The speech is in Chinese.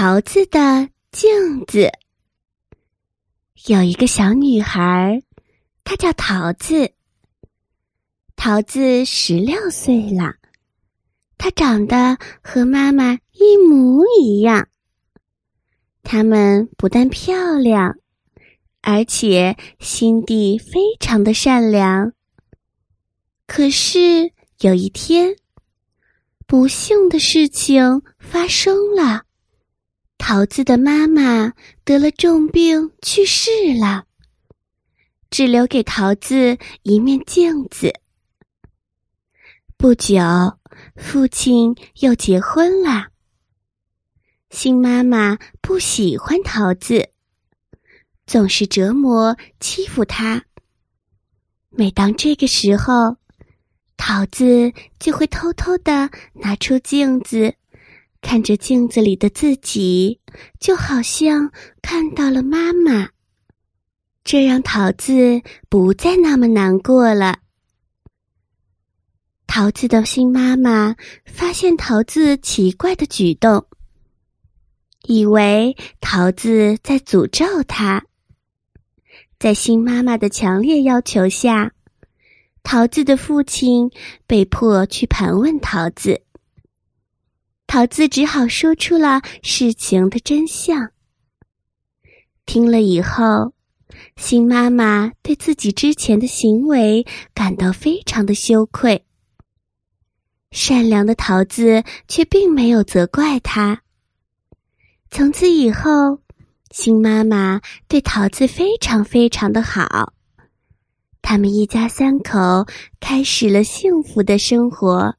桃子的镜子。有一个小女孩，她叫桃子。桃子十六岁了，她长得和妈妈一模一样。她们不但漂亮，而且心地非常的善良。可是有一天，不幸的事情发生了。桃子的妈妈得了重病去世了，只留给桃子一面镜子。不久，父亲又结婚了。新妈妈不喜欢桃子，总是折磨欺负她。每当这个时候，桃子就会偷偷的拿出镜子。看着镜子里的自己，就好像看到了妈妈。这让桃子不再那么难过了。桃子的新妈妈发现桃子奇怪的举动，以为桃子在诅咒她。在新妈妈的强烈要求下，桃子的父亲被迫去盘问桃子。桃子只好说出了事情的真相。听了以后，新妈妈对自己之前的行为感到非常的羞愧。善良的桃子却并没有责怪她。从此以后，新妈妈对桃子非常非常的好，他们一家三口开始了幸福的生活。